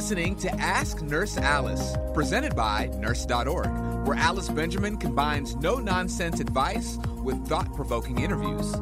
Listening to Ask Nurse Alice, presented by Nurse.org, where Alice Benjamin combines no nonsense advice with thought provoking interviews.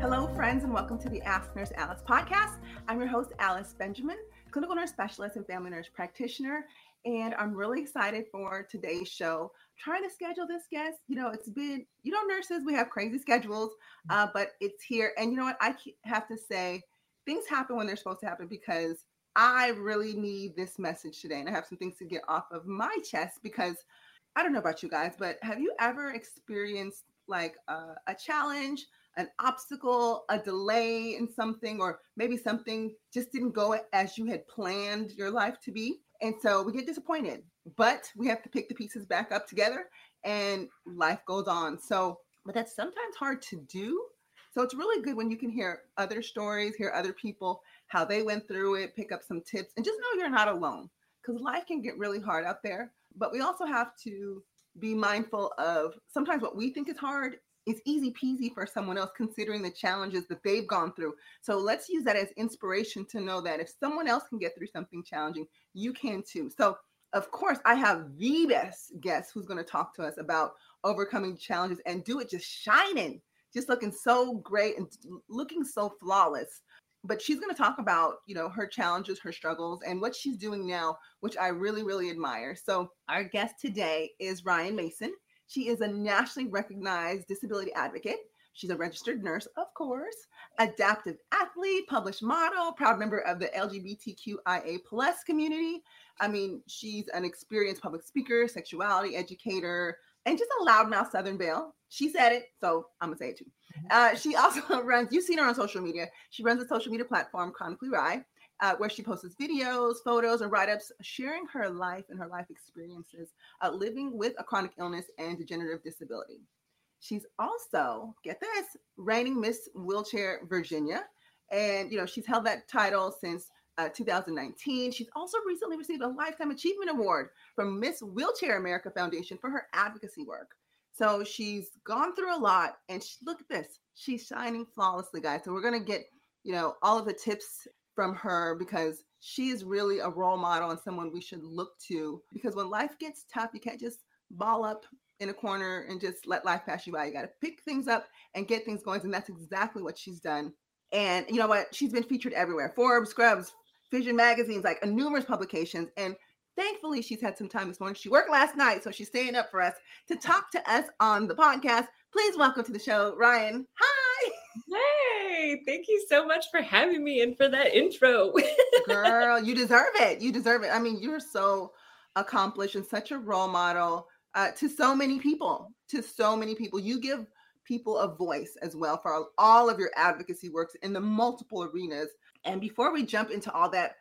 Hello, friends, and welcome to the Ask Nurse Alice podcast. I'm your host, Alice Benjamin, clinical nurse specialist and family nurse practitioner. And I'm really excited for today's show. Trying to schedule this guest, you know, it's been, you know, nurses, we have crazy schedules, uh, but it's here. And you know what? I have to say, things happen when they're supposed to happen because I really need this message today. And I have some things to get off of my chest because I don't know about you guys, but have you ever experienced like a, a challenge, an obstacle, a delay in something, or maybe something just didn't go as you had planned your life to be? And so we get disappointed, but we have to pick the pieces back up together and life goes on. So, but that's sometimes hard to do. So it's really good when you can hear other stories, hear other people how they went through it, pick up some tips, and just know you're not alone because life can get really hard out there. But we also have to be mindful of sometimes what we think is hard is easy peasy for someone else considering the challenges that they've gone through. So let's use that as inspiration to know that if someone else can get through something challenging, you can too. So, of course, I have the best guest who's going to talk to us about overcoming challenges and do it just shining, just looking so great and looking so flawless but she's going to talk about you know her challenges her struggles and what she's doing now which i really really admire. So our guest today is Ryann mason. She is a nationally recognized disability advocate. She's a registered nurse of course adaptive athlete published model proud member of the lgbtqia plus community. I mean she's an experienced public speaker sexuality educator and just a loudmouth southern belle she said it so i'm gonna say it too uh, she also runs, you've seen her on social media. She runs a social media platform, Chronically Rye, uh, where she posts videos, photos, and write ups sharing her life and her life experiences uh, living with a chronic illness and degenerative disability. She's also, get this, reigning Miss Wheelchair Virginia. And, you know, she's held that title since uh, 2019. She's also recently received a Lifetime Achievement Award from Miss Wheelchair America Foundation for her advocacy work. So she's gone through a lot, and she, look at this. She's shining flawlessly, guys. So we're gonna get, you know, all of the tips from her because she is really a role model and someone we should look to. Because when life gets tough, you can't just ball up in a corner and just let life pass you by. You got to pick things up and get things going, and that's exactly what she's done. And you know what? She's been featured everywhere: Forbes, Scrubs, Vision magazines, like numerous publications, and Thankfully, she's had some time this morning. She worked last night, so she's staying up for us to talk to us on the podcast. Please welcome to the show, Ryann. Hi. Hey, thank you so much for having me and for that intro. Girl, you deserve it. You deserve it. I mean, you're so accomplished and such a role model uh, to so many people. To so many people. You give people a voice as well for all of your advocacy works in the multiple arenas. And before we jump into all that,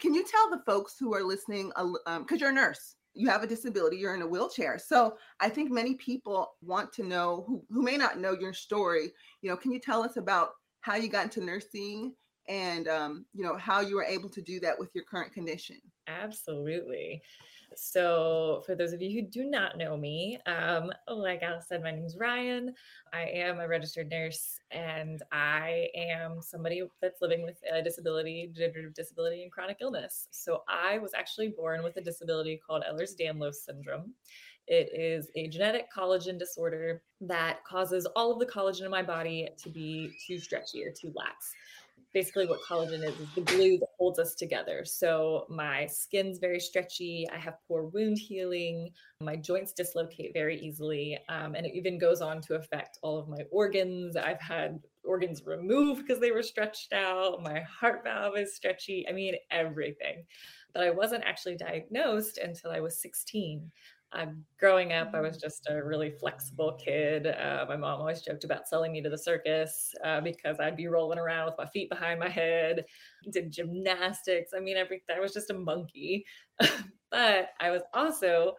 can you tell the folks who are listening, because um, you're a nurse, you have a disability, you're in a wheelchair. So I think many people want to know who, who may not know your story. You know, can you tell us about how you got into nursing and um, you know how you were able to do that with your current condition? Absolutely. So, for those of you who do not know me, um, like Alice said, my name is Ryann. I am a registered nurse and I am somebody that's living with a disability, degenerative disability, and chronic illness. So, I was actually born with a disability called Ehlers Danlos syndrome. It is a genetic collagen disorder that causes all of the collagen in my body to be too stretchy or too lax basically what collagen is is the glue that holds us together. So my skin's very stretchy i have poor wound healing my joints dislocate very easily um, and it even goes on to affect all of my organs. I've had organs removed because they were stretched out my heart valve is stretchy i mean everything. But i wasn't actually diagnosed until i was 16 I'm growing up, I was just a really flexible kid. Uh, my mom always joked about selling me to the circus uh, because I'd be rolling around with my feet behind my head, did gymnastics. I mean, everything. I was just a monkey. but I was also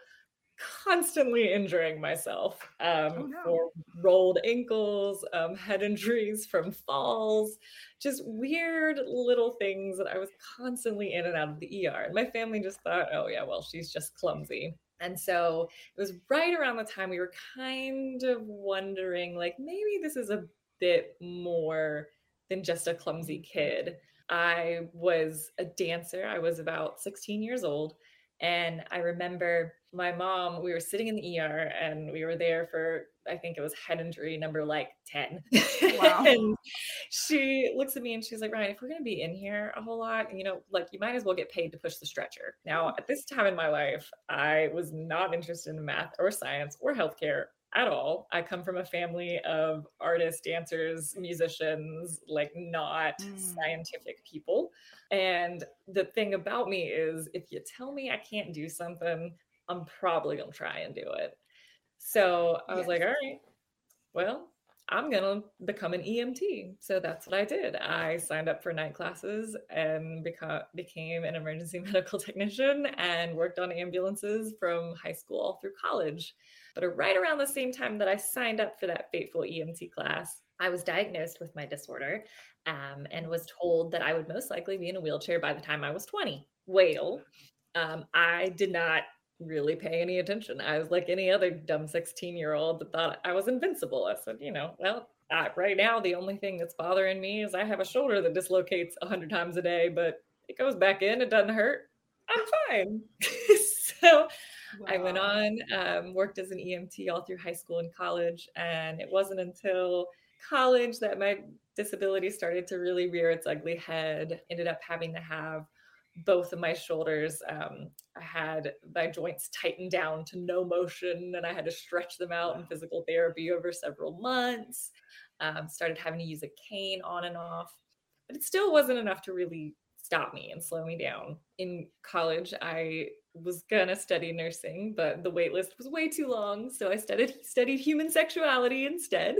constantly injuring myself um, oh, no. for rolled ankles, um, head injuries from falls, just weird little things that I was constantly in and out of the ER. And my family just thought, oh, yeah, well, she's just clumsy. And so it was right around the time we were kind of wondering, like, maybe this is a bit more than just a clumsy kid. I was a dancer. I was about 16 years old. And I remember my mom, we were sitting in the ER and we were there for, I think it was head injury number like 10. Wow. and she looks at me and she's like, Ryann, if we're going to be in here a whole lot, you know, like you might as well get paid to push the stretcher. Now, at this time in my life, I was not interested in math or science or healthcare at all. I come from a family of artists, dancers, musicians, like not mm. scientific people. And the thing about me is if you tell me I can't do something, I'm probably going to try and do it. So I was yes. like, all right, well, I'm going to become an EMT. So that's what I did. I signed up for night classes and beca- became an emergency medical technician and worked on ambulances from high school all through college. But right around the same time that I signed up for that fateful EMT class, I was diagnosed with my disorder um, and was told that I would most likely be in a wheelchair by the time I was 20. Well, um, I did not really pay any attention. I was like any other dumb 16 year old that thought I was invincible. I said, you know, well, uh, right now, the only thing that's bothering me is I have a shoulder that dislocates 100 times a day, but it goes back in, it doesn't hurt. I'm fine. so wow. I went on, um, worked as an EMT all through high school and college. And it wasn't until college that my disability started to really rear its ugly head. Ended up having to have both of my shoulders. Um, I had my joints tightened down to no motion, and I had to stretch them out in physical therapy over several months. Um, started having to use a cane on and off, but it still wasn't enough to really stop me and slow me down. In college, I was gonna study nursing, but the waitlist was way too long, so I studied studied human sexuality instead.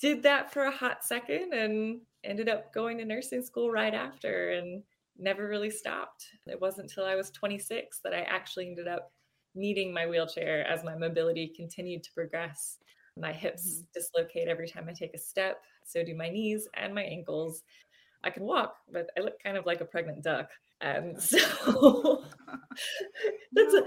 Did that for a hot second and ended up going to nursing school right after and never really stopped. It wasn't until I was 26 that I actually ended up needing my wheelchair as my mobility continued to progress. My hips mm-hmm. dislocate every time I take a step, so do my knees and my ankles. I can walk, but I look kind of like a pregnant duck. And so that's a,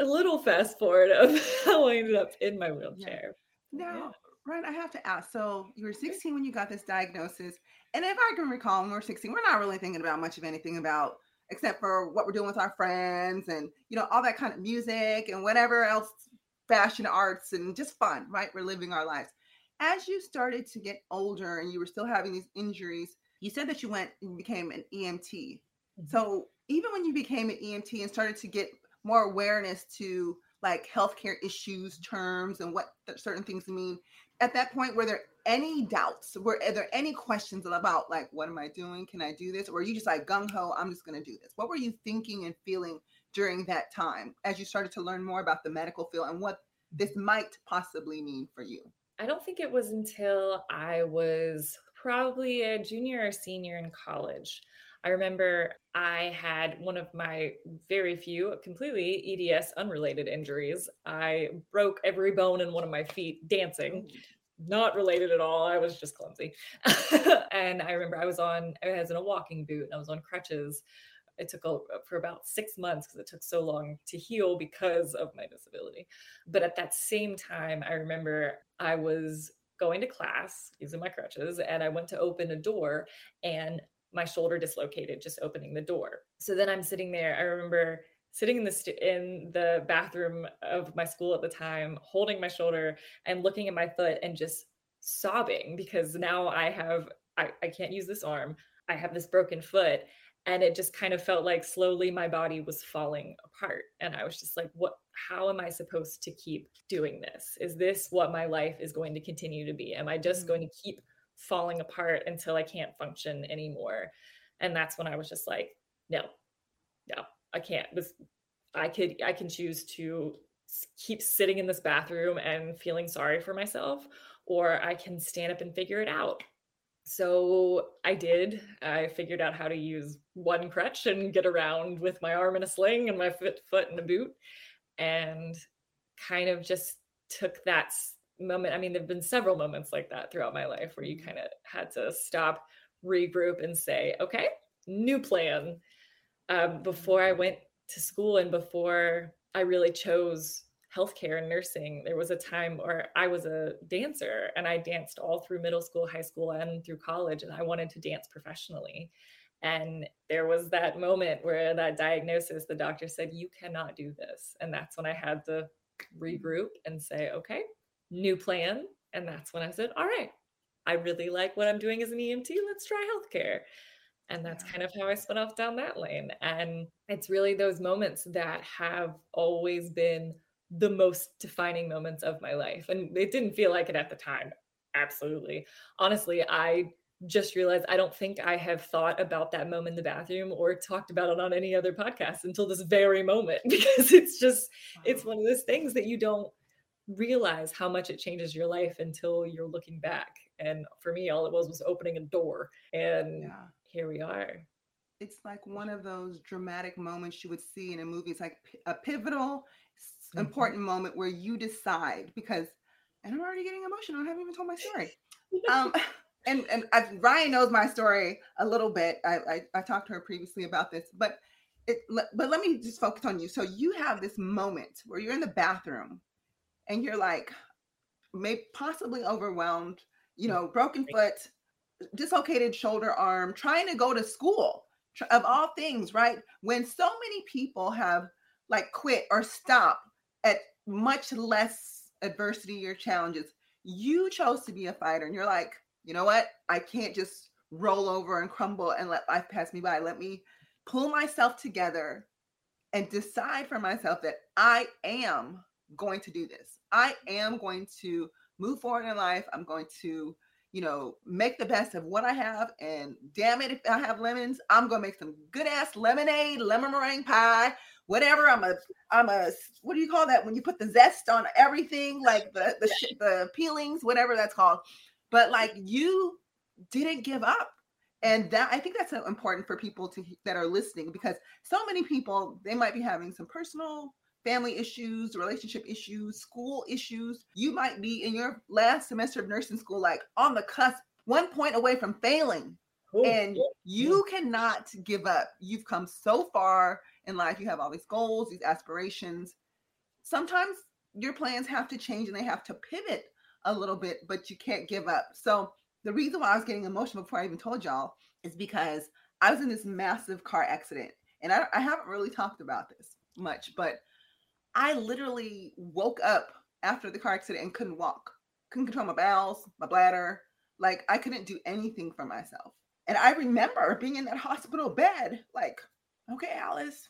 a, little fast forward of how I ended up in my wheelchair. Now, yeah. Ryann, I have to ask. So you were 16 when you got this diagnosis. And if I can recall, when we are 16, we're not really thinking about much of anything about except for what we're doing with our friends and you know all that kind of music and whatever else fashion arts and just fun right we're living our lives as you started to get older and you were still having these injuries you said that you went and became an emt mm-hmm. so even when you became an emt and started to get more awareness to like healthcare issues terms and what certain things mean at that point were there any doubts? Were there any questions about like what am i doing? Can i do this? Or are you just like gung-ho i'm just going to do this? What were you thinking and feeling during that time as you started to learn more about the medical field and what this might possibly mean for you? I don't think it was until i was probably a junior or senior in college I remember I had one of my very few completely EDS unrelated injuries. I broke every bone in one of my feet dancing. Not related at all. I was just clumsy. and I remember I was on, I was in a walking boot and I was on crutches. It took a, for about six months because it took so long to heal because of my disability. But at that same time, I remember I was going to class using my crutches and I went to open a door and my shoulder dislocated just opening the door. So then I'm sitting there. I remember sitting in the st- in the bathroom of my school at the time, holding my shoulder and looking at my foot and just sobbing because now I have I, I can't use this arm. I have this broken foot. And it just kind of felt like slowly my body was falling apart. And I was just like, what how am I supposed to keep doing this? Is this what my life is going to continue to be? Am I just mm-hmm. going to keep falling apart until I can't function anymore. And that's when I was just like, no, no, I can't. This I could I can choose to keep sitting in this bathroom and feeling sorry for myself, or I can stand up and figure it out. So I did. I figured out how to use one crutch and get around with my arm in a sling and my foot foot in a boot and kind of just took that moment. I mean, there've been several moments like that throughout my life where you mm-hmm. kind of had to stop, regroup and say, "Okay, new plan." Um, before I went to school and before I really chose healthcare and nursing, there was a time where I was a dancer and I danced all through middle school, high school, and through college, and I wanted to dance professionally. And there was that moment where that diagnosis, the doctor said, You cannot do this. And that's when I had to regroup and say, Okay, new plan. And that's when I said, All right, I really like what I'm doing as an EMT. Let's try healthcare. And that's kind of how I spun off down that lane. And it's really those moments that have always been the most defining moments of my life. And it didn't feel like it at the time. Absolutely. Honestly, I just realized I don't think I have thought about that moment in the bathroom or talked about it on any other podcast until this very moment because it's just wow. it's one of those things that you don't realize how much it changes your life until you're looking back. And for me, all it was was opening a door. And yeah. here we are. It's like one of those dramatic moments you would see in a movie. It's like a pivotal, mm-hmm. important moment where you decide because, and I'm already getting emotional. I haven't even told my story. um, and and I, Ryann knows my story a little bit. I, I, I talked to her previously about this, but it but let me just focus on you. So you have this moment where you're in the bathroom, and you're like, maybe possibly overwhelmed. You mm-hmm. know, broken foot, dislocated shoulder arm, trying to go to school of all things, right? When so many people have like quit or stop at much less adversity or challenges, you chose to be a fighter, and you're like you know what? I can't just roll over and crumble and let life pass me by. Let me pull myself together and decide for myself that I am going to do this. I am going to move forward in life. I'm going to, you know, make the best of what I have. And damn it, if I have lemons, I'm going to make some good ass lemonade, lemon meringue pie, whatever. I'm a, I'm a, what do you call that when you put the zest on everything, like the the the peelings, whatever that's called but like you didn't give up and that i think that's so important for people to that are listening because so many people they might be having some personal family issues relationship issues school issues. You might be in your last semester of nursing school like on the cusp one point away from failing. Ooh, and you cannot give up. You've come so far in life. You have all these goals these aspirations. Sometimes your plans have to change and they have to pivot a little bit, but you can't give up. So the reason why I was getting emotional before I even told y'all is because I was in this massive car accident. And I, I haven't really talked about this much, but I literally woke up after the car accident and couldn't walk, couldn't control my bowels, my bladder. Like I couldn't do anything for myself. And I remember being in that hospital bed, like, okay, Alice,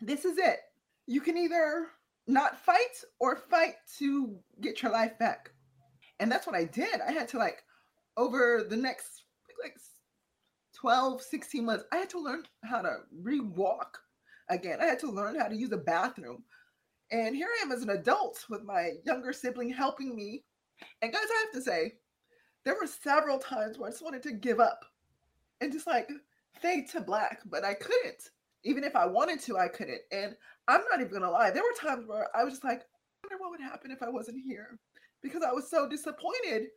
this is it. You can either not fight or fight to get your life back and that's what I did. I had to like over the next like 12, 16 months, I had to learn how to re-walk again. I had to learn how to use a bathroom. And here I am as an adult with my younger sibling helping me. And guys, I have to say, there were several times where I just wanted to give up and just like fade to black, but I couldn't. Even if I wanted to, I couldn't. And I'm not even gonna lie, there were times where I was just like, I wonder what would happen if I wasn't here because I was so disappointed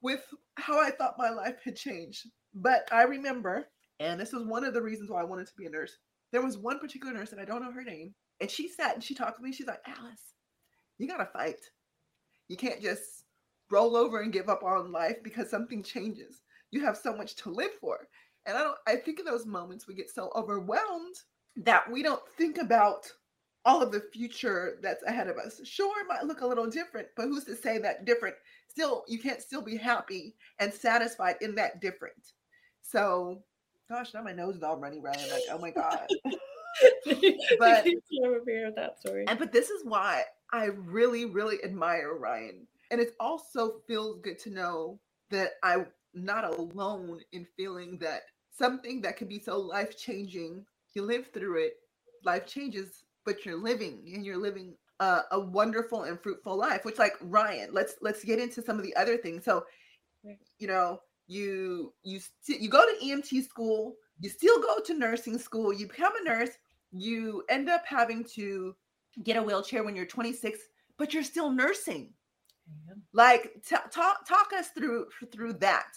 with how I thought my life had changed. But I remember, and this was one of the reasons why I wanted to be a nurse. There was one particular nurse, and I don't know her name, and she sat and she talked to me. She's like, Alice, you gotta fight. You can't just roll over and give up on life because something changes. You have so much to live for. And I don't I think in those moments we get so overwhelmed that we don't think about all of the future that's ahead of us. Sure, it might look a little different, but who's to say that different? Still, you can't still be happy and satisfied in that different. So, gosh, now my nose is all runny, right? Like, oh my god. but hear that story. And but this is why I really, really admire Ryann, and it also feels good to know that I'm not alone in feeling that something that can be so life changing. You live through it, life changes but you're living and you're living uh, a wonderful and fruitful life. Which, like Ryann, let's let's get into some of the other things. So, you know, you you st- you go to EMT school, you still go to nursing school, you become a nurse, you end up having to get a wheelchair when you're 26, but you're still nursing. Like t- talk talk us through through that.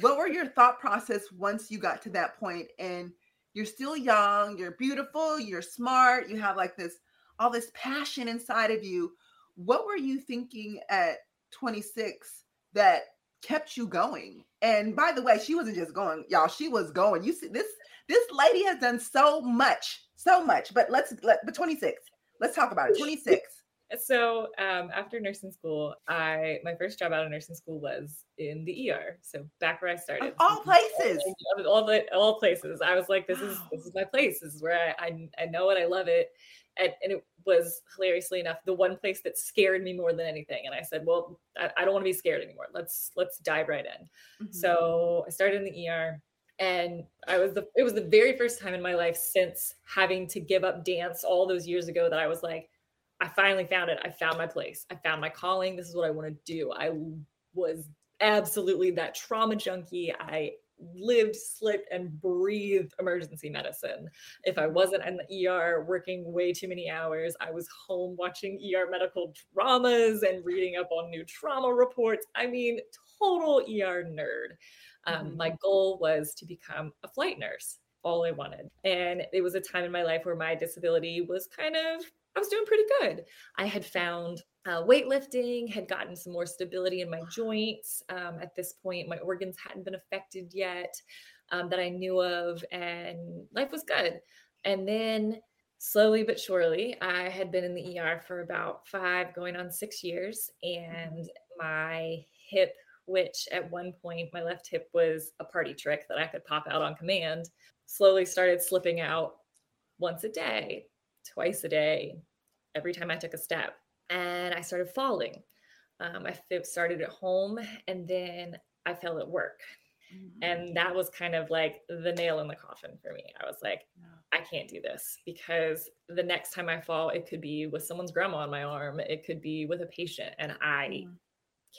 What were your thought process once you got to that point and you're still young, you're beautiful, you're smart, you have like this all this passion inside of you. What were you thinking at 26 that kept you going? And by the way, she wasn't just going, y'all, she was going. You see this this lady has done so much, so much. But let's let but 26. Let's talk about it. 26. So um, after nursing school, I my first job out of nursing school was in the ER. So back where I started, of all places, all, all the all places. I was like, this is this is my place. This is where I I, I know it. I love it. And, and, it was hilariously enough the one place that scared me more than anything. And I said, well, I, I don't want to be scared anymore. Let's let's dive right in. Mm-hmm. So I started in the ER and i was the it was the very first time in my life since having to give up dance all those years ago that i was like i finally found it. I found my place. I found my calling. This is what i want to do. I was absolutely that trauma junkie. I lived slept and breathed emergency medicine. If i wasn't in the er working way too many hours i was home watching er medical dramas and reading up on new trauma reports. I mean total er nerd. Um, mm-hmm. My goal was to become a flight nurse, all I wanted. And it was a time in my life where my disability was kind of, I was doing pretty good. I had found uh, weightlifting, had gotten some more stability in my joints. Um, at this point, my organs hadn't been affected yet um, that I knew of, and life was good. And then slowly but surely, I had been in the ER for about five, going on six years, mm-hmm. and my hip which at one point my left hip was a party trick that I could pop out on command, slowly started slipping out once a day, twice a day, every time I took a step. And I started falling. Um, I started at home and then I fell at work. Mm-hmm. And that was kind of like the nail in the coffin for me. I was like, I can't do this because the next time I fall, it could be with someone's grandma on my arm, it could be with a patient, and I mm-hmm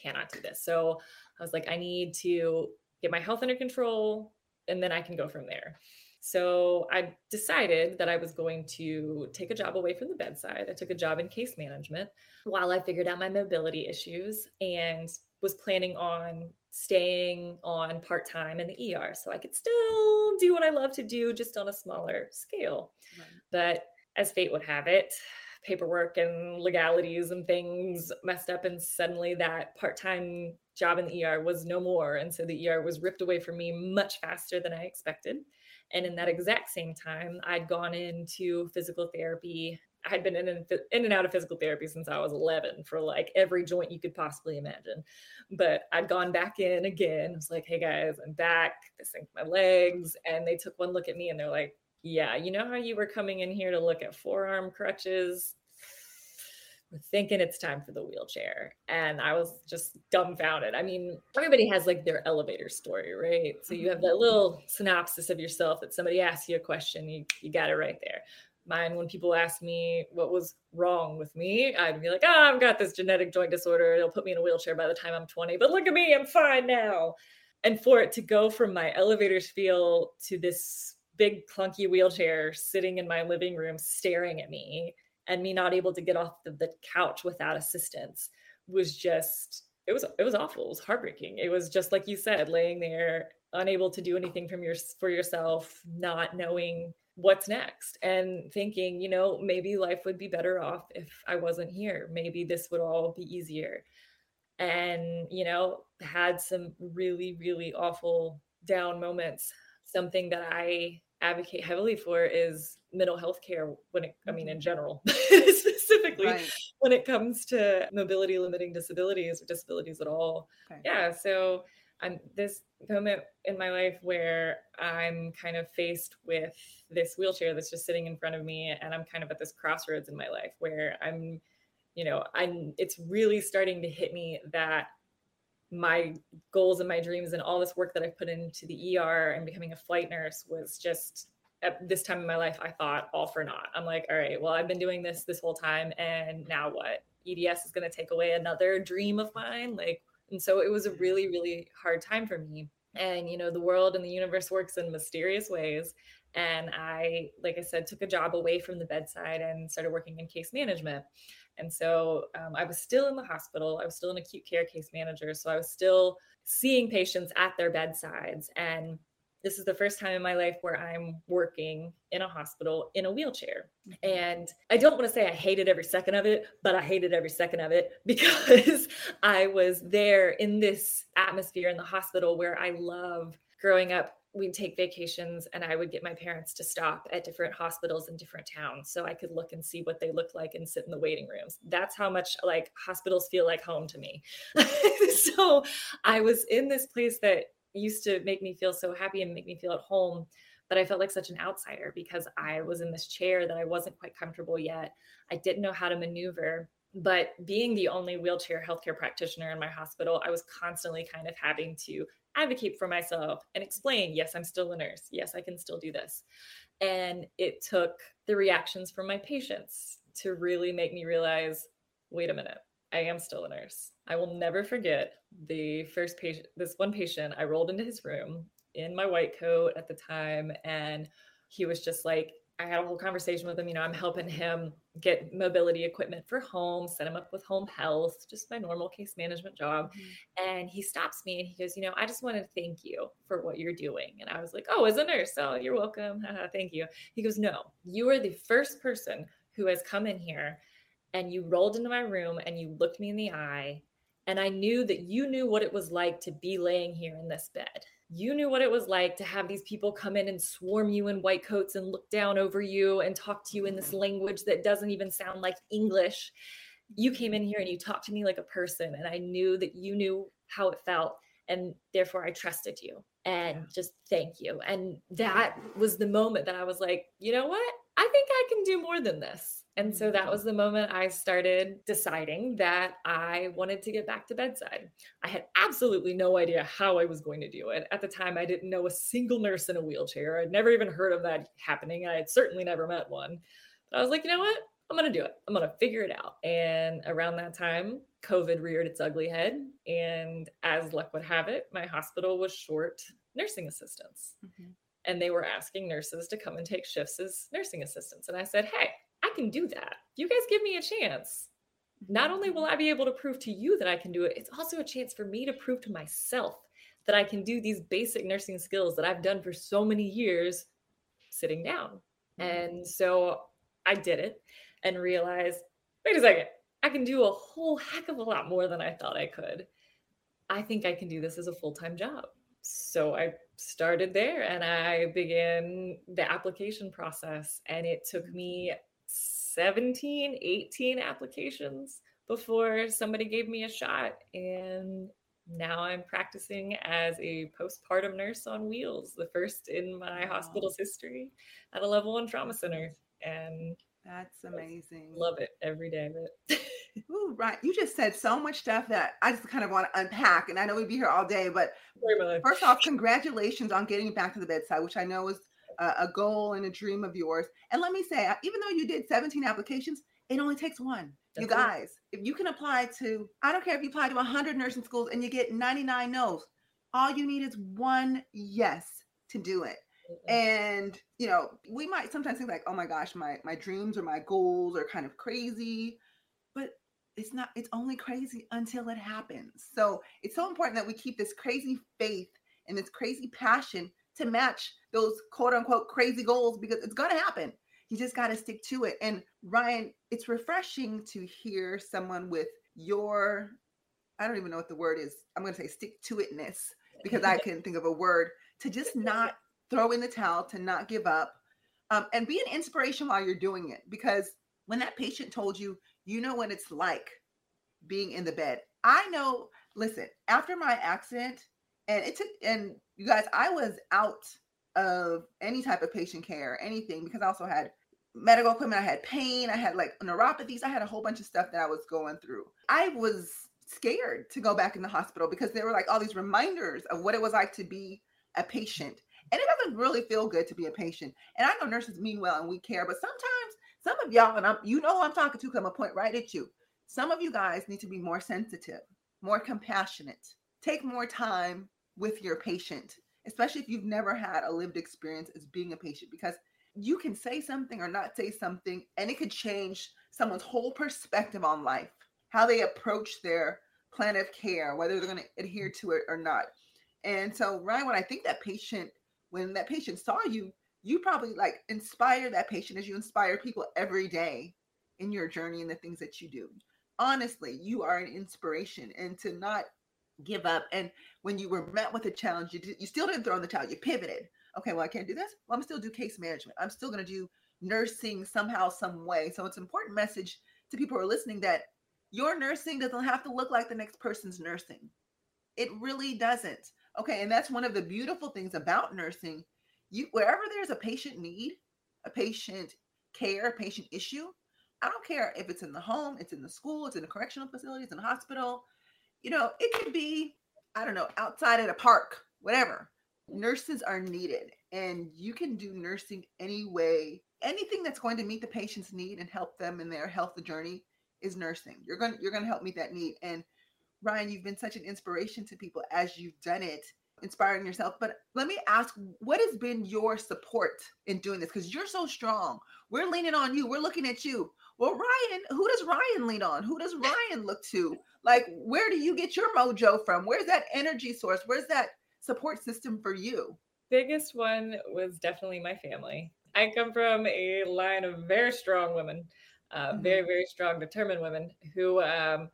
cannot do this. So I was like, I need to get my health under control and then I can go from there. So I decided that I was going to take a job away from the bedside. I took a job in case management while I figured out my mobility issues and was planning on staying on part time in the ER so I could still do what I love to do, just on a smaller scale. Right. But as fate would have it, paperwork and legalities and things messed up and suddenly that part-time job in the ER was no more and so the ER was ripped away from me much faster than I expected and in that exact same time I'd gone into physical therapy I had been in and, in and out of physical therapy since I was 11 for like every joint you could possibly imagine. But I'd gone back in again. I was like, hey guys, I'm back. This thing's my legs. And they took one look at me and they're like, yeah, you know how you were coming in here to look at forearm crutches? We're thinking it's time for the wheelchair. And I was just dumbfounded. I mean, everybody has like their elevator story, right? So you have that mm-hmm. little synopsis of yourself that somebody asks you a question, you, you got it right there. Mine, when people ask me what was wrong with me, I'd be like, oh, I've got this genetic joint disorder. It'll put me in a wheelchair by the time I'm 20, but look at me, I'm fine now. And for it to go from my elevator spiel to this big clunky wheelchair sitting in my living room staring at me and me not able to get off the, the couch without assistance was just it was it was awful. It was heartbreaking. It was just like you said laying there unable to do anything from your for yourself not knowing what's next and thinking you know maybe life would be better off if i wasn't here. Maybe this would all be easier. And you know had some really really awful down moments something that i advocate heavily for is mental health care when it i mean in mm-hmm. general specifically right. when it comes to mobility limiting disabilities or disabilities at all okay. yeah so i'm this moment in my life where i'm kind of faced with this wheelchair that's just sitting in front of me and i'm kind of at this crossroads in my life where i'm you know i'm it's really starting to hit me that my goals and my dreams and all this work that I've put into the ER and becoming a flight nurse was just at this time in my life, I thought all for naught. I'm like, all right, well, I've been doing this this whole time, and now what? EDS is going to take away another dream of mine. Like, and so it was a really, really hard time for me. And, you know, the world and the universe works in mysterious ways. And I, like I said, took a job away from the bedside and started working in case management. And so um, I was still in the hospital. I was still an acute care case manager. So I was still seeing patients at their bedsides. And this is the first time in my life where I'm working in a hospital in a wheelchair. Mm-hmm. And I don't want to say I hated every second of it, but I hated every second of it because I was there in this atmosphere in the hospital where I love growing up. We'd take vacations and I would get my parents to stop at different hospitals in different towns so I could look and see what they look like and sit in the waiting rooms. That's how much like hospitals feel like home to me. so I was in this place that used to make me feel so happy and make me feel at home but I felt like such an outsider because I was in this chair that I wasn't quite comfortable yet. I didn't know how to maneuver. But being the only wheelchair healthcare practitioner in my hospital, I was constantly kind of having to advocate for myself and explain yes, I'm still a nurse. Yes, I can still do this. And it took the reactions from my patients to really make me realize wait a minute, I am still a nurse. I will never forget the first patient, this one patient, I rolled into his room in my white coat at the time. And he was just like, I had a whole conversation with him. You know, I'm helping him get mobility equipment for home, set him up with home health, just my normal case management job. Mm-hmm. And he stops me and he goes, You know, I just want to thank you for what you're doing. And I was like, Oh, as a nurse, oh, you're welcome. thank you. He goes, No, you are the first person who has come in here and you rolled into my room and you looked me in the eye and I knew that you knew what it was like to be laying here in this bed. You knew what it was like to have these people come in and swarm you in white coats and look down over you and talk to you in this language that doesn't even sound like English. You came in here and you talked to me like a person, and I knew that you knew how it felt. And therefore, I trusted you and just thank you. And that was the moment that I was like, you know what? I think I can do more than this. And so that was the moment I started deciding that I wanted to get back to bedside. I had absolutely no idea how I was going to do it. At the time, I didn't know a single nurse in a wheelchair. I'd never even heard of that happening. I had certainly never met one. But I was like, you know what? I'm going to do it. I'm going to figure it out. And around that time, COVID reared its ugly head. And as luck would have it, my hospital was short nursing assistants. Mm-hmm and they were asking nurses to come and take shifts as nursing assistants. And I said, Hey, can do that. You guys give me a chance. Not only will I be able to prove to you that I can do it, it's also a chance for me to prove to myself that I can do these basic nursing skills that I've done for so many years sitting down. Mm-hmm. And so I did it and realized wait a second, I can do a whole heck of a lot more than I thought I could. I think I can do this as a full time job. So I started there and I began the application process. And it took me 17, 18 applications before somebody gave me a shot. And now I'm practicing as a postpartum nurse on wheels, the first in my wow. hospital's history at a level one trauma center. And that's amazing. Love it every day of it. Ooh, right. You just said so much stuff that I just kind of want to unpack. And I know we'd be here all day, but first off, congratulations on getting back to the bedside, which I know was a, a goal and a dream of yours. And let me say, even though you did 17 applications, it only takes one. That's you guys, it. if you can apply to, I don't care if you apply to 100 nursing schools and you get 99 no's, all you need is one yes to do it. And you know, we might sometimes think like, oh my gosh, my my dreams or my goals are kind of crazy but it's not it's only crazy until it happens so it's so important that we keep this crazy faith and this crazy passion to match those quote unquote crazy goals because it's going to happen. You just got to stick to it. And Ryann it's refreshing to hear someone with your i don't even know what the word is. I'm going to say stick to itness because i couldn't think of a word to just not throw in the towel to not give up um, and be an inspiration while you're doing it. Because when that patient told you you know what it's like being in the bed. I know, listen, after my accident, and it took, and you guys, I was out of any type of patient care, anything, because I also had medical equipment, I had pain, I had like neuropathies, I had a whole bunch of stuff that I was going through. I was scared to go back in the hospital because there were like all these reminders of what it was like to be a patient. And it doesn't really feel good to be a patient. And I know nurses mean well and we care, but sometimes some of y'all, and I'm you know who I'm talking to, I'm a point right at you. Some of you guys need to be more sensitive, more compassionate, take more time with your patient, especially if you've never had a lived experience as being a patient, because you can say something or not say something, and it could change someone's whole perspective on life, how they approach their plan of care, whether they're going to adhere to it or not. And so, Ryann, when I think that patient, when that patient saw you, you probably like inspire that patient as you inspire people every day in your journey and the things that you do. Honestly, you are an inspiration, and to not give up. And when you were met with a challenge, you, did, you still didn't throw in the towel. You pivoted. Okay, well, I can't do this. Well, I'm still do case management. I'm still going to do nursing somehow, some way. So it's an important message to people who are listening that your nursing doesn't have to look like the next person's nursing. It really doesn't. Okay, and that's one of the beautiful things about nursing. You wherever there's a patient need, a patient care, a patient issue, I don't care if it's in the home, it's in the school, it's in the correctional facility, it's in the hospital. You know, it could be, I don't know, outside at a park, whatever. Nurses are needed, and you can do nursing any way, anything that's going to meet the patient's need and help them in their health journey is nursing. You're going to you're going to help meet that need. And Ryann, you've been such an inspiration to people as you've done it, inspiring yourself. But let me ask, what has been your support in doing this? Because you're so strong. We're leaning on you. We're looking at you. Well, Ryann, who does Ryann lean on? Who does Ryann look to? Like, where do you get your mojo from? Where's that energy source? Where's that support system for you? Biggest one was definitely my family. I come from a line of very strong women uh, mm-hmm. very very strong determined women who um,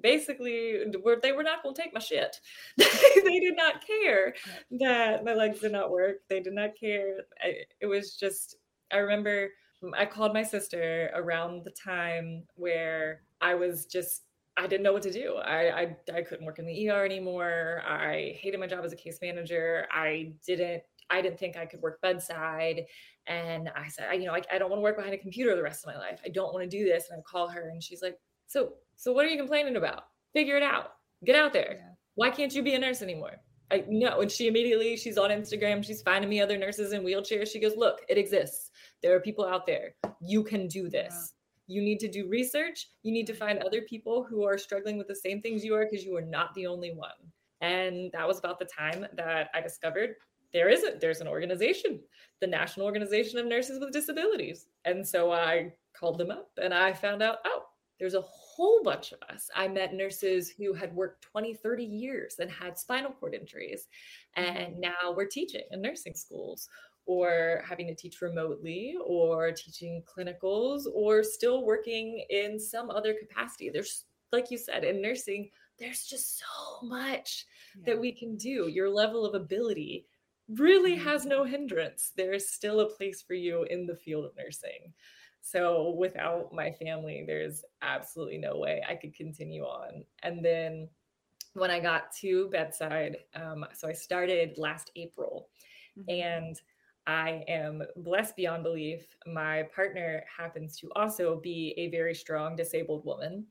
basically were they were not going to take my shit they did not care that my legs did not work they did not care I, it was just i remember i called my sister around the time where i was just I didn't know what to do. I, I, I couldn't work in the ER anymore. I hated my job as a case manager. I didn't I didn't think I could work bedside. And I said, I, you know, I, I don't want to work behind a computer the rest of my life. I don't want to do this. And I call her and she's like, so, so what are you complaining about? Figure it out. Get out there. Yeah. Why can't you be a nurse anymore? I know. And she immediately, she's on Instagram. She's finding me other nurses in wheelchairs. She goes, look, it exists. There are people out there. You can do this. Yeah. You need to do research. You need to find other people who are struggling with the same things you are because you are not the only one. And that was about the time that I discovered there isn't there's an organization the national organization of nurses with disabilities and so i called them up and i found out oh there's a whole bunch of us i met nurses who had worked 20 30 years and had spinal cord injuries and mm-hmm. now we're teaching in nursing schools or having to teach remotely or teaching clinicals or still working in some other capacity there's like you said in nursing there's just so much yeah. that we can do your level of ability really mm-hmm. has no hindrance. There's still a place for you in the field of nursing. So without my family, there's absolutely no way I could continue on. And then when I got to bedside, um, so I started last April, mm-hmm. and I am blessed beyond belief. My partner happens to also be a very strong disabled woman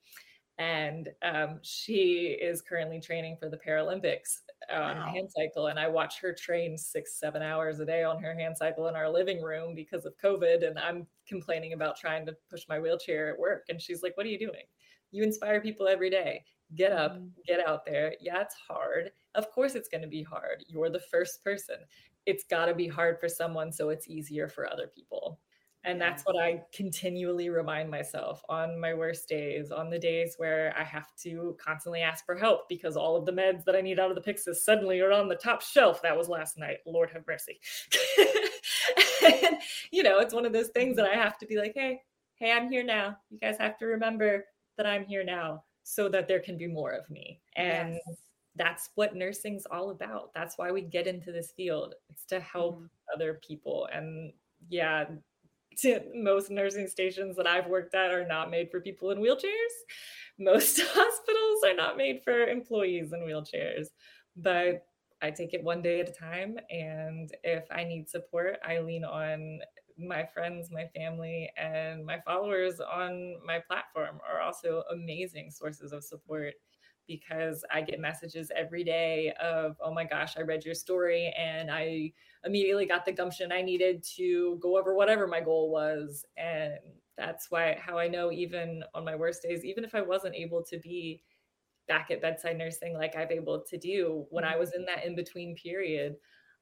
and um, she is currently training for the Paralympics on wow. hand cycle. And I watch her train six, seven hours a day on her hand cycle in our living room because of COVID. And I'm complaining about trying to push my wheelchair at work. And she's like, What are you doing? You inspire people every day. Get up, mm-hmm. get out there. Yeah, it's hard. Of course, it's going to be hard. You're the first person. It's got to be hard for someone so it's easier for other people. And that's what I continually remind myself on my worst days, on the days where I have to constantly ask for help because all of the meds that I need out of the Pyxis suddenly are on the top shelf. That was last night. Lord have mercy. and, you know, it's one of those things that I have to be like, hey, hey, I'm here now. You guys have to remember that I'm here now so that there can be more of me. And yes. that's what nursing's all about. That's why we get into this field. It's to help mm-hmm. other people. And yeah, most nursing stations that I've worked at are not made for people in wheelchairs. Most hospitals are not made for employees in wheelchairs. But I take it one day at a time. And if I need support, I lean on my friends, my family, and my followers on my platform are also amazing sources of support because I get messages every day of, oh my gosh, I read your story and I immediately got the gumption I needed to go over whatever my goal was. And that's why how I know even on my worst days, even if I wasn't able to be back at bedside nursing like I've able to do when I was in that in between period,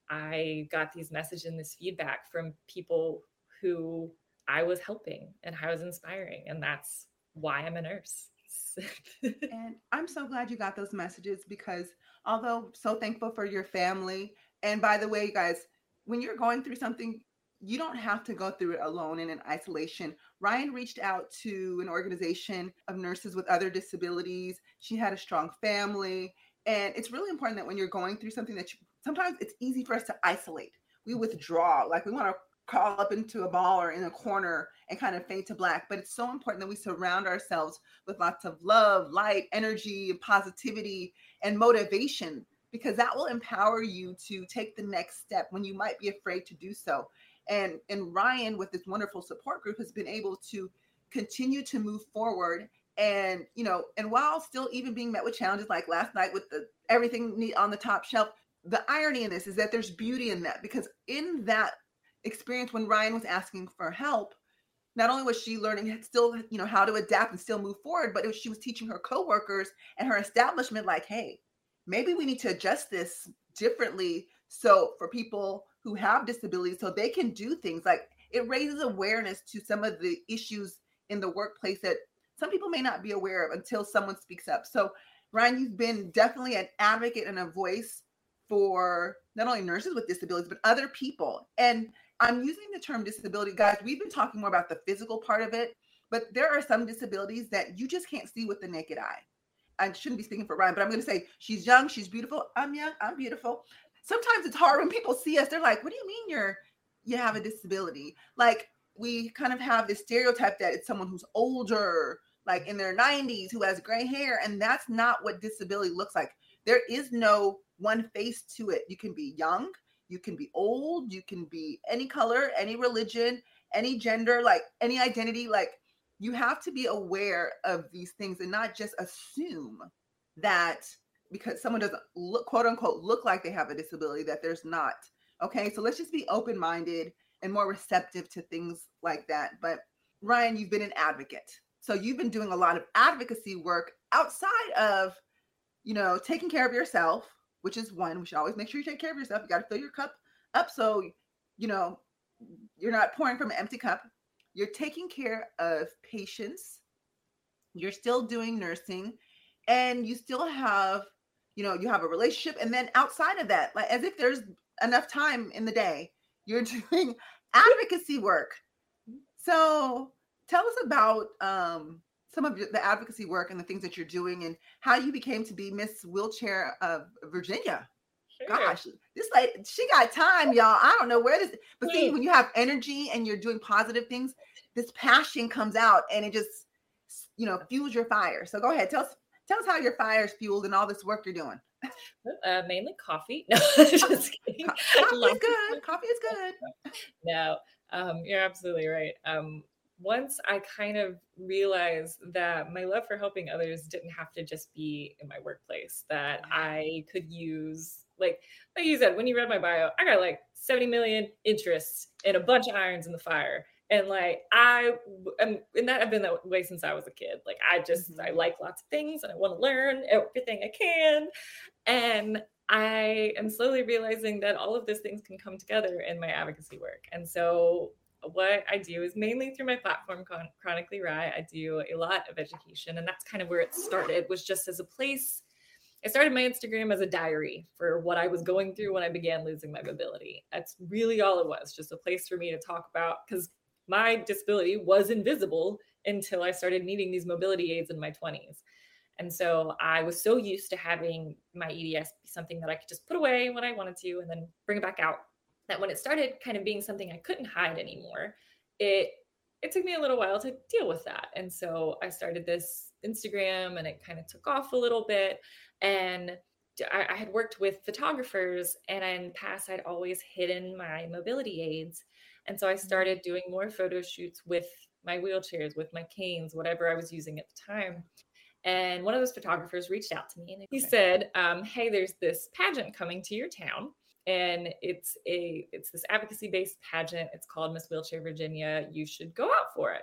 I got these messages and this feedback from people who I was helping and I was inspiring. And that's why I'm a nurse. and I'm so glad you got those messages because although so thankful for your family, and by the way, you guys, when you're going through something, you don't have to go through it alone and in an isolation. Ryann reached out to an organization of nurses with other disabilities. She had a strong family. And it's really important that when you're going through something that you, sometimes it's easy for us to isolate. We withdraw, like we want to crawl up into a ball or in a corner and kind of fade to black. But it's so important that we surround ourselves with lots of love, light, energy, positivity, and motivation because that will empower you to take the next step when you might be afraid to do so. And and Ryann with this wonderful support group has been able to continue to move forward and you know and while still even being met with challenges like last night with the everything on the top shelf the irony in this is that there's beauty in that because in that experience when Ryann was asking for help, not only was she learning still, you know, how to adapt and still move forward, but was, she was teaching her coworkers and her establishment, like, hey, maybe we need to adjust this differently. So for people who have disabilities, so they can do things like it raises awareness to some of the issues in the workplace that some people may not be aware of until someone speaks up. So Ryann, you've been definitely an advocate and a voice for not only nurses with disabilities, but other people. And I'm using the term disability, guys. We've been talking more about the physical part of it, but there are some disabilities that you just can't see with the naked eye. I shouldn't be speaking for Ryann, but I'm going to say she's young, she's beautiful. I'm young, I'm beautiful. Sometimes it's hard when people see us. They're like, "What do you mean you're you have a disability?" Like we kind of have this stereotype that it's someone who's older, like in their 90s, who has gray hair, and that's not what disability looks like. There is no one face to it. You can be young, you can be old, you can be any color, any religion, any gender, like any identity. Like you have to be aware of these things and not just assume that because someone doesn't look quote unquote look like they have a disability that there's not. Okay, so let's just be open minded and more receptive to things like that. But Ryann, you've been an advocate. So you've been doing a lot of advocacy work outside of, you know, taking care of yourself, which is one. We should always make sure you take care of yourself. You got to fill your cup up so you know you're not pouring from an empty cup. You're taking care of patients. You're still doing nursing, and you still have, you know, you have a relationship. And then outside of that, like as if there's enough time in the day, you're doing advocacy work. So tell us about um, some of the advocacy work and the things that you're doing and how you became to be Miss Wheelchair of Virginia. Sure. Gosh, this like she got time, y'all. I don't know where this, but see, when you have energy and you're doing positive things, this passion comes out and it just, you know, fuels your fire. So go ahead, tell us, tell us how your fire is fueled and all this work you're doing. Uh, mainly coffee. No, just kidding. Coffee is good. Coffee is good. No, um, you're absolutely right. Um, once I kind of realized that my love for helping others didn't have to just be in my workplace, that I could use, like, like you said, when you read my bio, I got like 70 million interests and a bunch of irons in the fire. And like, I am, and that I've been that way since I was a kid. Like, I just, mm-hmm. I like lots of things and I want to learn everything I can. And I am slowly realizing that all of these things can come together in my advocacy work. And so what I do is mainly through my platform, Chronically Ry. I do a lot of education, and that's kind of where it started. Was just as a place. I started my Instagram as a diary for what I was going through when I began losing my mobility. That's really all it was, just a place for me to talk about because my disability was invisible until I started needing these mobility aids in my 20s. And so I was so used to having my EDS be something that I could just put away when I wanted to and then bring it back out that when it started kind of being something I couldn't hide anymore, it it took me a little while to deal with that. And so I started this Instagram and it kind of took off a little bit. And I, I had worked with photographers and in past I'd always hidden my mobility aids. And so I mm-hmm. started doing more photo shoots with my wheelchairs, with my canes, whatever I was using at the time. And one of those photographers reached out to me and he Okay. said, um, Hey, there's this pageant coming to your town. And it's a it's this advocacy based pageant. It's called Miss Wheelchair Virginia. You should go out for it.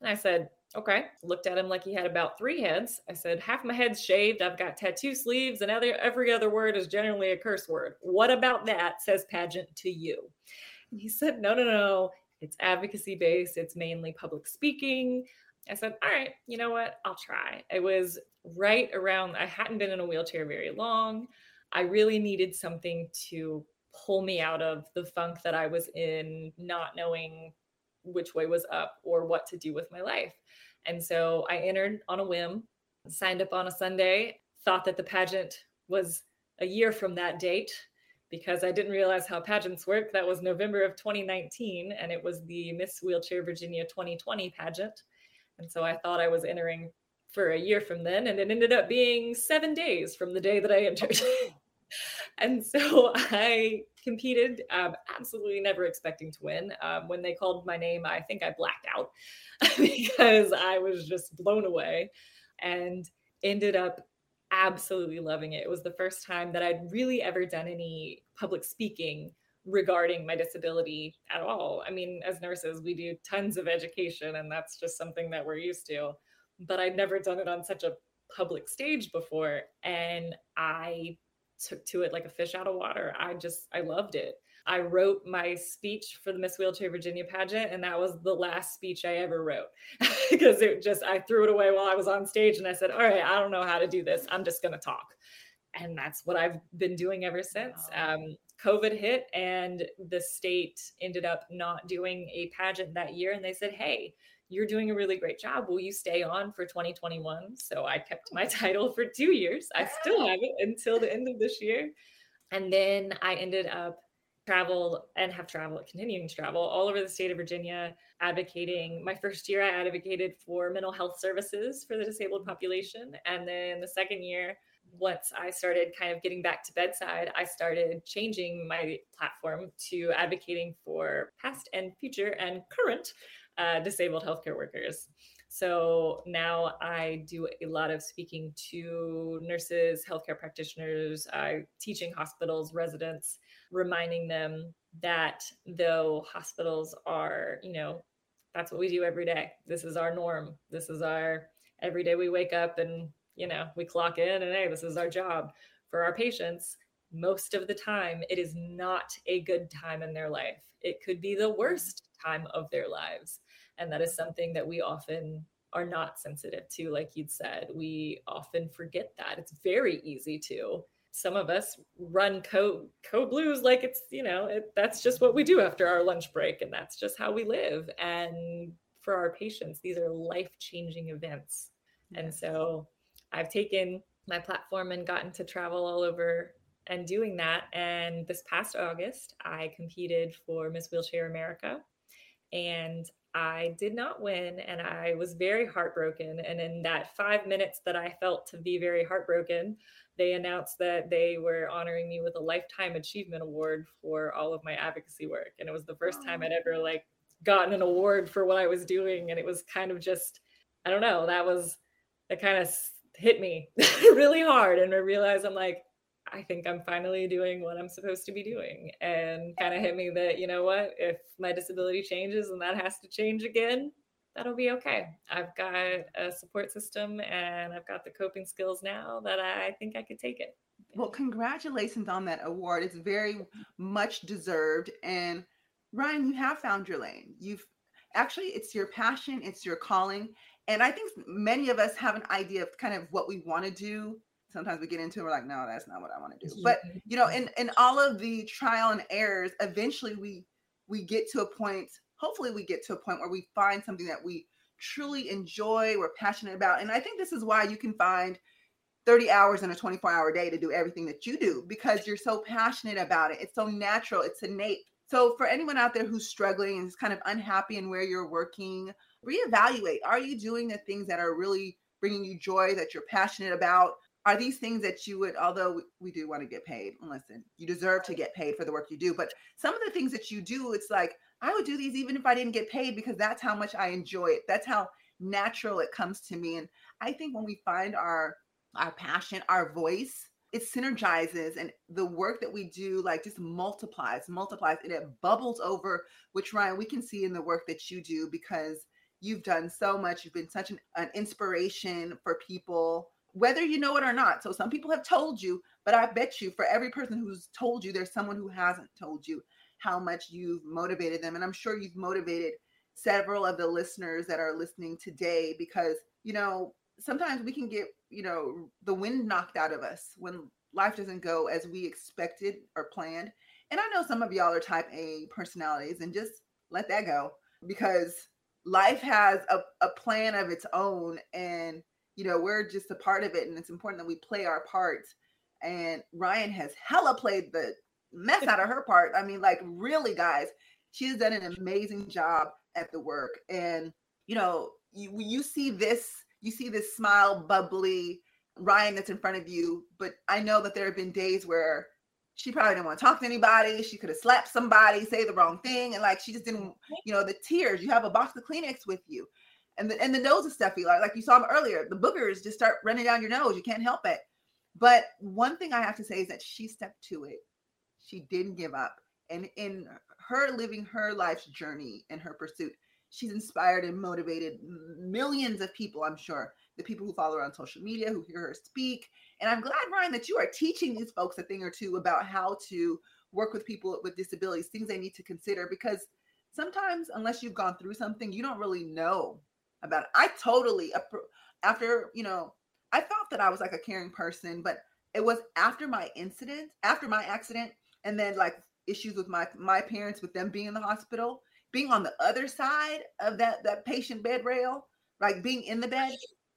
And I said, okay. Looked at him like he had about three heads. I said, half my head's shaved. I've got tattoo sleeves, and other, every other word is generally a curse word. What about that says pageant to you? And he said, no, no, no. It's advocacy based. It's mainly public speaking. I said, all right, you know what? I'll try. It was right around, I hadn't been in a wheelchair very long. I really needed something to pull me out of the funk that I was in, not knowing which way was up or what to do with my life. And so I entered on a whim, signed up on a Sunday, thought that the pageant was a year from that date because I didn't realize how pageants work. That was November of 2019, and it was the Miss Wheelchair Virginia 2020 pageant. And so I thought I was entering for a year from then, and it ended up being seven days from the day that I entered. and so I competed, um, absolutely never expecting to win. Um, when they called my name, I think I blacked out because I was just blown away and ended up absolutely loving it. It was the first time that I'd really ever done any public speaking regarding my disability at all. I mean, as nurses, we do tons of education, and that's just something that we're used to. But I'd never done it on such a public stage before. And I took to it like a fish out of water. I just, I loved it. I wrote my speech for the Miss Wheelchair Virginia pageant, and that was the last speech I ever wrote because it just, I threw it away while I was on stage and I said, All right, I don't know how to do this. I'm just going to talk. And that's what I've been doing ever since. Um, COVID hit, and the state ended up not doing a pageant that year. And they said, Hey, you're doing a really great job. Will you stay on for 2021? So I kept my title for two years. I still have it until the end of this year. And then I ended up travel and have traveled, continuing to travel all over the state of Virginia, advocating. My first year, I advocated for mental health services for the disabled population. And then the second year, once I started kind of getting back to bedside, I started changing my platform to advocating for past and future and current uh, disabled healthcare workers. So now I do a lot of speaking to nurses, healthcare practitioners, uh, teaching hospitals, residents, reminding them that though hospitals are, you know, that's what we do every day. This is our norm. This is our every day we wake up and, you know, we clock in and hey, this is our job for our patients. Most of the time, it is not a good time in their life. It could be the worst time of their lives. And that is something that we often are not sensitive to, like you'd said. We often forget that. It's very easy to. Some of us run code code blues like it's, you know, it, that's just what we do after our lunch break, and that's just how we live. And for our patients, these are life changing events. And so I've taken my platform and gotten to travel all over and doing that. And this past August, I competed for Miss Wheelchair America. And I did not win, and I was very heartbroken. And in that five minutes that I felt to be very heartbroken, they announced that they were honoring me with a lifetime achievement award for all of my advocacy work. And it was the first time I'd ever like gotten an award for what I was doing. And it was kind of just, I don't know, that was, it kind of hit me really hard. And I realized I'm like, I think I'm finally doing what I'm supposed to be doing. And kind of hit me that, you know what, if my disability changes and that has to change again, that'll be okay. I've got a support system and I've got the coping skills now that I think I could take it. Well, congratulations on that award. It's very much deserved. And Ryann, you have found your lane. You've actually, it's your passion, it's your calling. And I think many of us have an idea of kind of what we want to do. Sometimes we get into it, we're like, no, that's not what I want to do. But you know, in in all of the trial and errors, eventually we we get to a point. Hopefully, we get to a point where we find something that we truly enjoy, we're passionate about. And I think this is why you can find 30 hours in a 24 hour day to do everything that you do because you're so passionate about it. It's so natural, it's innate. So, for anyone out there who's struggling and is kind of unhappy in where you're working, reevaluate. Are you doing the things that are really bringing you joy that you're passionate about? Are these things that you would, although we- do want to get paid, listen, you deserve to get paid for the work you do, but some of the things that you do, it's like, I would do these even if I didn't get paid because that's how much I enjoy it. That's how natural it comes to me. And I think when we find our our passion, our voice, it synergizes and the work that we do like just multiplies, multiplies, and it bubbles over, which Ryann, we can see in the work that you do because you've done so much. You've been such an, an inspiration for people whether you know it or not. So some people have told you, but I bet you for every person who's told you, there's someone who hasn't told you how much you've motivated them. And I'm sure you've motivated several of the listeners that are listening today because, you know, sometimes we can get, you know, the wind knocked out of us when life doesn't go as we expected or planned. And I know some of y'all are type A personalities and just let that go because life has a, a plan of its own and you know, we're just a part of it, and it's important that we play our parts. And Ryann has hella played the mess out of her part. I mean, like, really, guys, she has done an amazing job at the work. And you know, you you see this, you see this smile, bubbly Ryann that's in front of you. But I know that there have been days where she probably didn't want to talk to anybody. She could have slapped somebody, say the wrong thing, and like she just didn't, mm-hmm. you know, the tears. You have a box of Kleenex with you and the and the nose is stuffy. Like like you saw earlier, the boogers just start running down your nose. You can't help it. But one thing I have to say is that she stepped to it. She didn't give up. And in her living her life's journey and her pursuit, she's inspired and motivated millions of people, I'm sure. The people who follow her on social media, who hear her speak. And I'm glad, Ryann, that you are teaching these folks a thing or two about how to work with people with disabilities, things they need to consider, because sometimes, unless you've gone through something, you don't really know about it. I totally after you know I thought that I was like a caring person, but it was after my incident, after my accident, and then like issues with my my parents with them being in the hospital, being on the other side of that that patient bed rail, like being in the bed,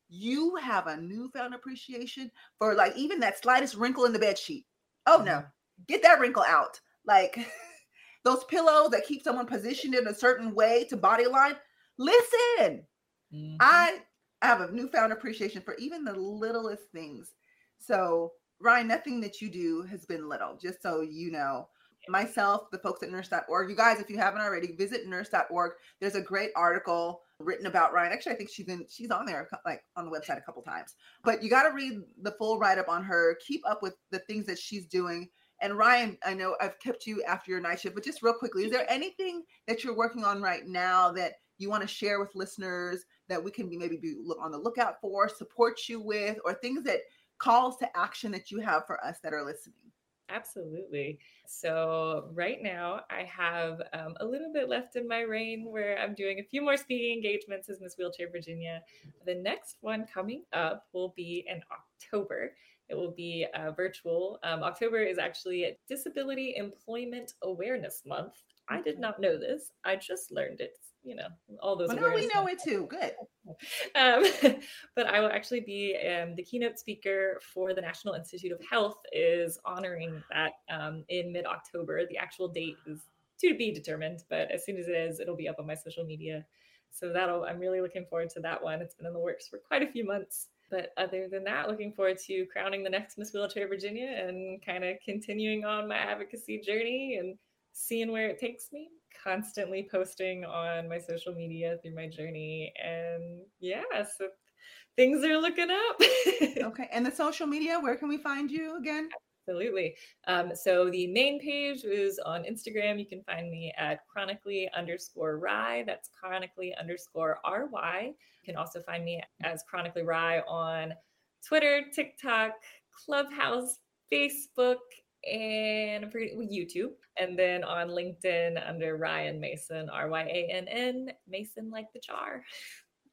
you have a newfound appreciation for like even that slightest wrinkle in the bed sheet. Oh no, mm-hmm. get that wrinkle out. Like those pillows that keep someone positioned in a certain way to body line. Listen, Mm-hmm. I have a newfound appreciation for even the littlest things. So, Ryann, nothing that you do has been little, just so you know. Myself, the folks at nurse.org, you guys, if you haven't already, visit nurse.org. There's a great article written about Ryann. Actually, I think she's in she's on there like on the website a couple times. But you got to read the full write-up on her. Keep up with the things that she's doing. And Ryann, I know I've kept you after your night shift, but just real quickly, is there anything that you're working on right now that you want to share with listeners that we can be maybe be on the lookout for, support you with, or things that calls to action that you have for us that are listening? Absolutely. So, right now, I have um, a little bit left in my reign where I'm doing a few more speaking engagements as Miss Wheelchair Virginia. The next one coming up will be in October. It will be uh, virtual. Um, October is actually Disability Employment Awareness Month. I did not know this. I just learned it you know all those. Well, no, we know it too. Good. Um, but I will actually be um, the keynote speaker for the National Institute of Health. Is honoring that um, in mid October. The actual date is to be determined, but as soon as it is, it'll be up on my social media. So that'll. I'm really looking forward to that one. It's been in the works for quite a few months. But other than that, looking forward to crowning the next Miss Wheelchair Virginia and kind of continuing on my advocacy journey and seeing where it takes me constantly posting on my social media through my journey. And yeah, so things are looking up. okay. And the social media, where can we find you again? Absolutely. Um, so the main page is on Instagram. You can find me at chronically underscore ry. That's chronically underscore RY. You can also find me as chronically ry on Twitter, TikTok, Clubhouse, Facebook, and for YouTube, and then on LinkedIn under Ryann Mason, R Y A N N, Mason like the jar.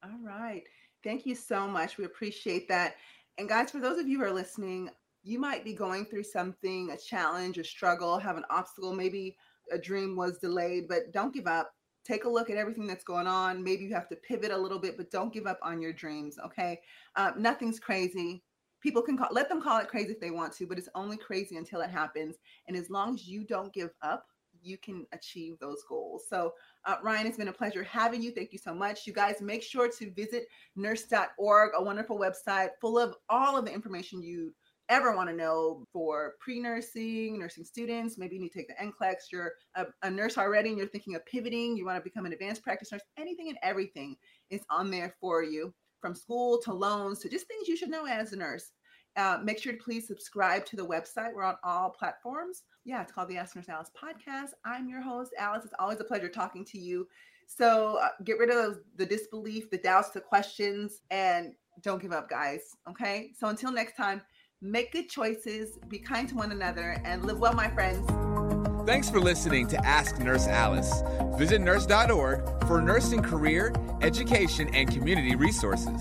All right. Thank you so much. We appreciate that. And guys, for those of you who are listening, you might be going through something, a challenge, a struggle, have an obstacle, maybe a dream was delayed, but don't give up. Take a look at everything that's going on. Maybe you have to pivot a little bit, but don't give up on your dreams. Okay. Uh, nothing's crazy people can call let them call it crazy if they want to but it's only crazy until it happens and as long as you don't give up you can achieve those goals so uh, Ryann it's been a pleasure having you thank you so much you guys make sure to visit nurse.org a wonderful website full of all of the information you ever want to know for pre-nursing, nursing students. Maybe you need to take the NCLEX. You're a, a nurse already and you're thinking of pivoting. You want to become an advanced practice nurse. Anything and everything is on there for you, from school to loans to just things you should know as a nurse. Uh, make sure to please subscribe to the website. We're on all platforms. Yeah, it's called the Ask Nurse Alice podcast. I'm your host, Alice. It's always a pleasure talking to you. So uh, get rid of the disbelief, the doubts, the questions, and don't give up, guys. Okay. So until next time, make good choices, be kind to one another, and live well, my friends. Thanks for listening to Ask Nurse Alice. Visit nurse.org for nursing career, education, and community resources.